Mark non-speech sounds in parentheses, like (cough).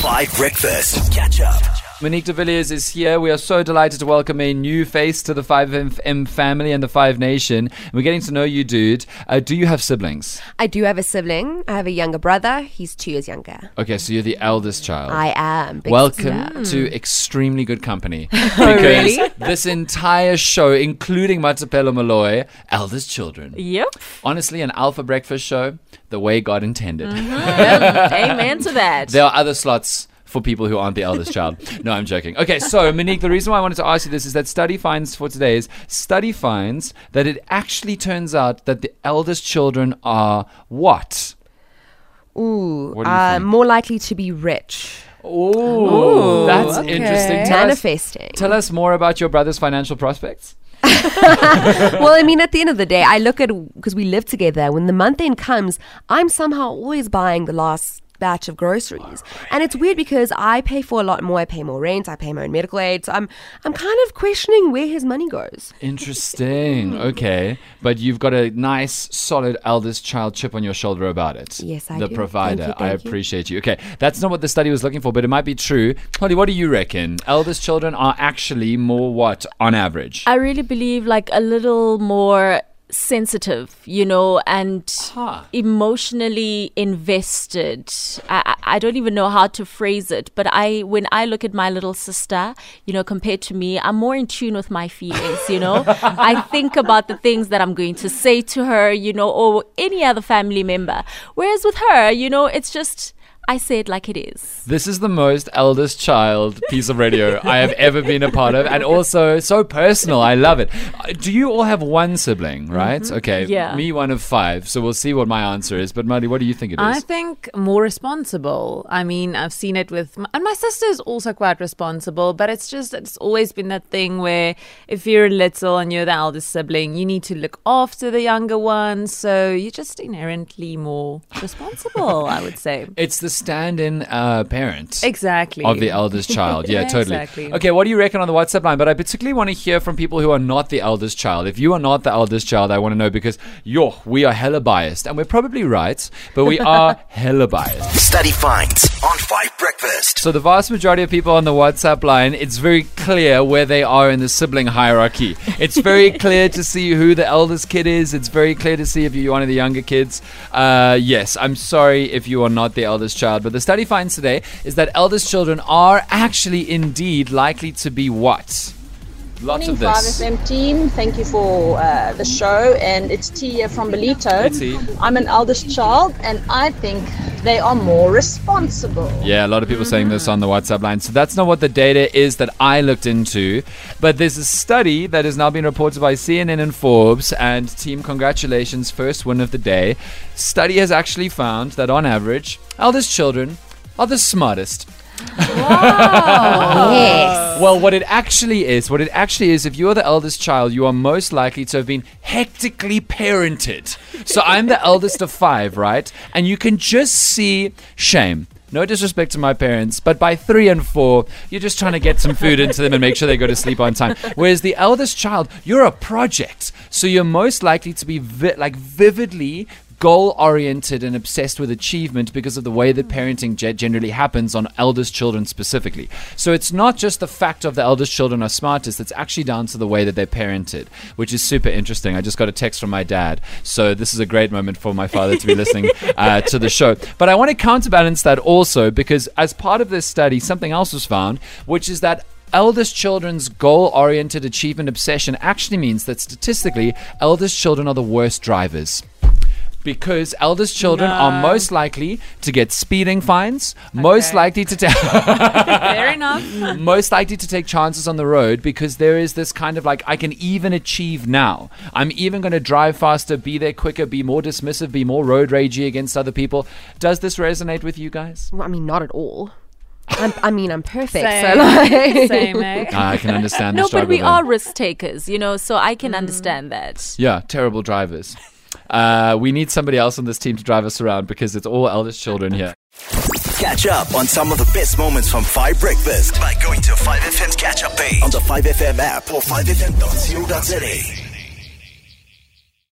5 Breakfast. Catch up. Monique de Villiers is here. We are so delighted to welcome a new face to the 5FM family and the 5 Nation. We're getting to know you, dude. Uh, do you have siblings? I do have a sibling. I have a younger brother. He's two years younger. Okay, so you're the eldest child. I am. Big Welcome sister. to extremely good company. (laughs) Because really? this entire show, including Matapelo Malloy, eldest children. Yep. Honestly, an alpha breakfast show, the way God intended. (laughs) Yep. Amen to that. There are other slots for people who aren't the eldest child. (laughs) No, I'm joking. Okay, so Monique, the reason why I wanted to ask you this is that study finds for today is study finds that it actually turns out that the eldest children are what? Ooh, What uh, more likely to be rich. Oh, that's okay. interesting. Tell us, Manifesting. tell us more about your brother's financial prospects. (laughs) well, I mean, at the end of the day, I look at because we live together. When the month end comes, I'm somehow always buying the last batch of groceries, and it's weird because I pay for a lot more. I pay more rent. I pay my own medical aid. So I'm I'm kind of questioning where his money goes. Interesting. (laughs) Okay. But you've got a nice, solid eldest child chip on your shoulder about it. Yes, I do. The do. provider. Thank you, I thank you. appreciate you. Okay. That's not what the study was looking for, but it might be true. Holly, what do you reckon? Eldest children are actually more what on average? I really believe like a little more sensitive, you know, and Huh. emotionally invested. I, I I don't even know how to phrase it, but I when I look at my little sister, you know, compared to me, I'm more in tune with my feelings, you know. (laughs) I think about the things that I'm going to say to her, you know, or any other family member. Whereas with her, you know, it's just I say it like it is. This is the most eldest child piece of radio I have ever been a part of, and also so personal. I love it. Uh, Do you all have one sibling, right? Okay, Yeah. me one of five. So we'll see what my answer is. But Muddy, what do you think it is? I think more responsible. I mean, I've seen it with, m- and my sister is also quite responsible, but it's just, it's always been that thing where if you're little and you're the eldest sibling, you need to look after the younger ones. So you're just inherently more responsible, I would say. it's the stand-in uh, parent. Exactly. of the eldest child. Yeah, Yeah, (laughs) totally. exactly. Okay, what do you reckon on the WhatsApp line? But I particularly want to hear from people who are not the eldest child. If you are not the eldest child, I want to know because yo, we are hella biased, and we're probably right, but we are (laughs) hella biased. Study finds on 5 Breakfast. So the vast majority of people on the WhatsApp line, it's very clear where they are in the sibling hierarchy. It's very (laughs) clear to see who the eldest kid is. It's very clear to see if you're one of the younger kids. Uh, yes, I'm sorry if you are not the eldest child, but the study finds today is that eldest children are actually indeed likely to be what? Lots Morning, of this. 5FM team. Thank you for uh, the show. And it's T here from Ballito. I'm an eldest child, and I think they are more responsible. Yeah, a lot of people saying this on the WhatsApp line. So that's not what the data is that I looked into. But there's a study that has now been reported by CNN and Forbes. And team, congratulations, first win of the day. Study has actually found that on average, eldest children are the smartest. (laughs) Yes. Well, what it actually is, what it actually is, if you're the eldest child, you are most likely to have been hectically parented. So I'm the eldest of five, right? And you can just see shame. No disrespect to my parents, but by three and four, you're just trying to get some food into them and make sure they go to sleep on time. Whereas the eldest child, you're a project, so you're most likely to be vi- like vividly goal oriented and obsessed with achievement because of the way that parenting ge- generally happens on eldest children specifically. So it's not just the fact of the eldest children are smartest, it's actually down to the way that they're parented, which is super interesting. I just got a text from my dad. So this is a great moment for my father to be listening (laughs) uh, to the show. But I want to counterbalance that also because as part of this study, something else was found, which is that Eldest children's goal oriented achievement obsession actually means that statistically, eldest children are the worst drivers because eldest children are most likely to get speeding fines, most Okay. likely to take (laughs) Fair enough. (laughs) most likely to take chances on the road because there is this kind of like I can even achieve now. I'm even going to drive faster, be there quicker, be more dismissive, be more road ragey against other people. Does this resonate with you guys? Well, I mean, not at all. I'm, I mean, I'm perfect. Same. So like, (laughs) Same, eh? I can understand the No, struggle. but we there. are risk takers, you know, so I can understand that. Yeah, terrible drivers. Uh, we need somebody else on this team to drive us around because it's all eldest children here. Catch up on some of the best moments from 5 Breakfast by going to 5FM's catch up page on the 5FM app or 5FM.co.za.